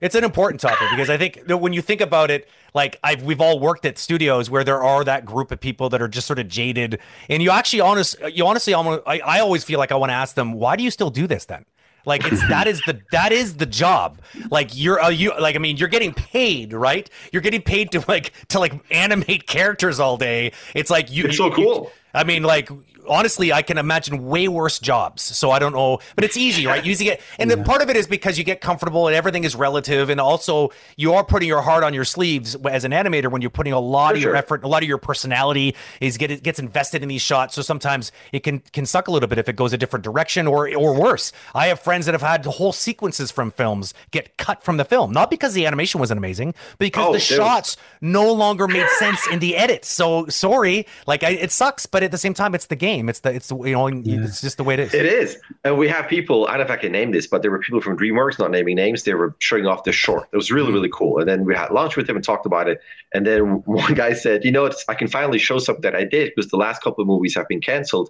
It's an important topic because I think that when you think about it, like I've we've all worked at studios where there are that group of people that are just sort of jaded, and you actually honest you honestly almost I, I always feel like I want to ask them why do you still do this then? Like it's that is the that is the job. Like you're uh, you like I mean you're getting paid right. You're getting paid to like to like animate characters all day. It's like you. It's so cool. You, I mean, like honestly, I can imagine way worse jobs. So I don't know, but it's easy, right? Using it, and yeah. then part of it is because you get comfortable and everything is relative, and also you are putting your heart on your sleeves as an animator when you're putting a lot For of sure. your effort, a lot of your personality is get it gets invested in these shots. So sometimes it can can suck a little bit if it goes a different direction or or worse. I have friends that have had whole sequences from films get cut from the film, not because the animation wasn't amazing, but because oh, the dude. shots no longer made sense in the edit. So sorry, like I, it sucks, but at the same time, it's the game. It's the it's the you know yeah. it's just the way it is. It is, and we have people. I don't know if I can name this, but there were people from DreamWorks, not naming names. They were showing off the short. It was really mm. really cool. And then we had lunch with them and talked about it. And then one guy said, "You know, I can finally show something that I did because the last couple of movies have been canceled."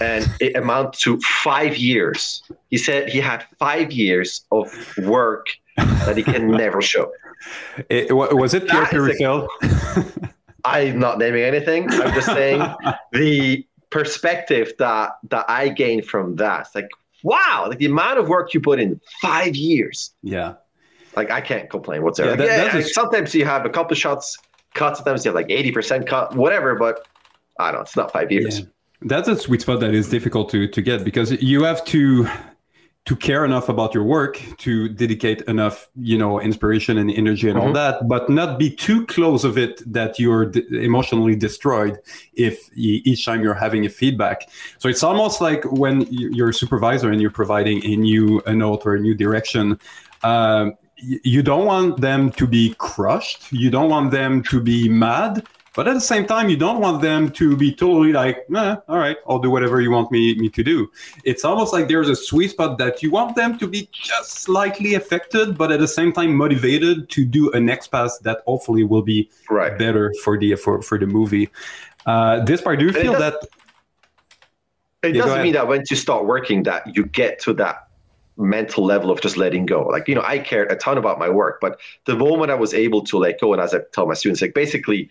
and it amounts to five years. He said he had five years of work that he can never show. It, was it Pierre Perifel? I'm not naming anything. I'm just saying the perspective that that I gained from that. Like, wow, like the amount of work you put in five years. Yeah. Like I can't complain whatsoever. Yeah, that, yeah, sometimes you have a couple shots cut, sometimes you have like 80% cut, whatever, but I don't know, it's not five years. Yeah. That's a sweet spot that is difficult to to get because you have to to care enough about your work to dedicate enough you know inspiration and energy and mm-hmm. all that but not be too close of it that you're d- emotionally destroyed if y- each time you're having a feedback. So it's almost like when you're a supervisor and you're providing a new a note or a new direction um, you don't want them to be crushed. You don't want them to be mad but at the same time, you don't want them to be totally like, eh, all right, I'll do whatever you want me, me to do. It's almost like there's a sweet spot that you want them to be just slightly affected, but at the same time motivated to do a next pass that hopefully will be right. better for the for, for the movie. Uh, this part, do you feel that? It yeah, doesn't mean that once you start working that you get to that mental level of just letting go. Like, you know, I cared a ton about my work, but the moment I was able to let go, and as I tell my students, like basically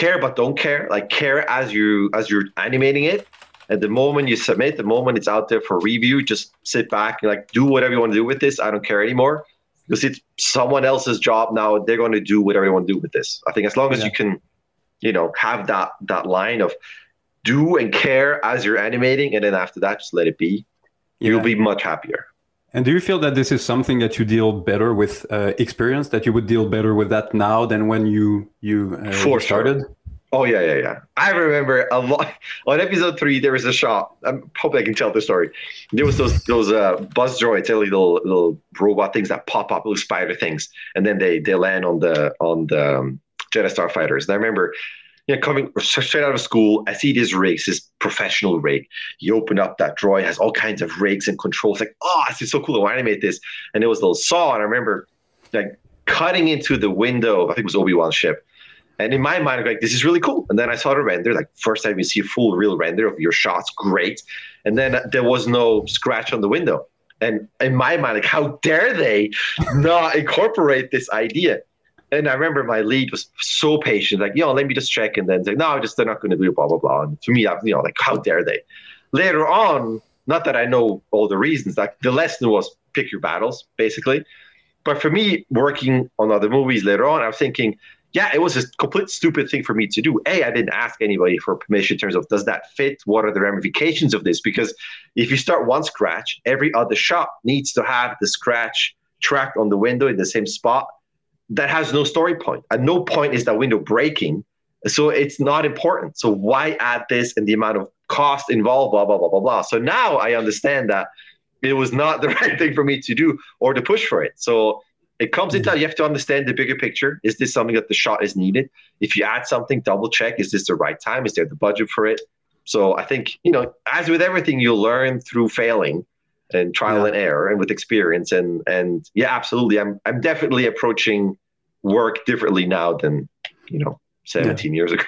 care but don't care. Like care as you as you're animating it. At the moment you submit the moment it's out there for review just sit back and like do whatever you want to do with this. I don't care anymore. Because it's someone else's job now. They're going to do whatever you want to do with this. I think as long as yeah. you can you know have that that line of do and care as you're animating and then after that just let it be. Yeah. you'll be much happier and do you feel that this is something that you deal better with uh, experience? That you would deal better with that now than when you you, uh, For started? Oh yeah, yeah, yeah. I remember a lot on episode three. There was a shot. I hope I can tell the story. There was those those uh, buzz droids, little little robot things that pop up, little spider things, and then they they land on the on the um, Jedi Starfighters. And I remember you know, coming straight out of school, I see this rig, this professional rig. You open up that droid, has all kinds of rigs and controls. Like, oh, this is so cool. To animate this. And it was a little saw, and I remember like cutting into the window. I think it was Obi Wan's ship. And in my mind, I'm like, this is really cool. And then I saw the render. Like first time you see a full real render of your shots, great. And then uh, there was no scratch on the window. And in my mind, like, how dare they not incorporate this idea? And I remember my lead was so patient, like, know, let me just check. And then say, no, just they're not going to do blah, blah, blah. And to me, I, you know, like, how dare they? Later on, not that I know all the reasons, like the lesson was pick your battles, basically. But for me, working on other movies later on, I was thinking, yeah, it was a complete stupid thing for me to do. A, I didn't ask anybody for permission in terms of does that fit? What are the ramifications of this? Because if you start one scratch, every other shot needs to have the scratch tracked on the window in the same spot that has no story point. At no point is that window breaking. So it's not important. So why add this and the amount of cost involved, blah, blah, blah, blah, blah. So now I understand that it was not the right thing for me to do or to push for it. So it comes into you have to understand the bigger picture. Is this something that the shot is needed? If you add something, double check. Is this the right time? Is there the budget for it? So I think, you know, as with everything, you learn through failing and trial yeah. and error and with experience and and yeah absolutely i'm i'm definitely approaching work differently now than you know 17 yeah. years ago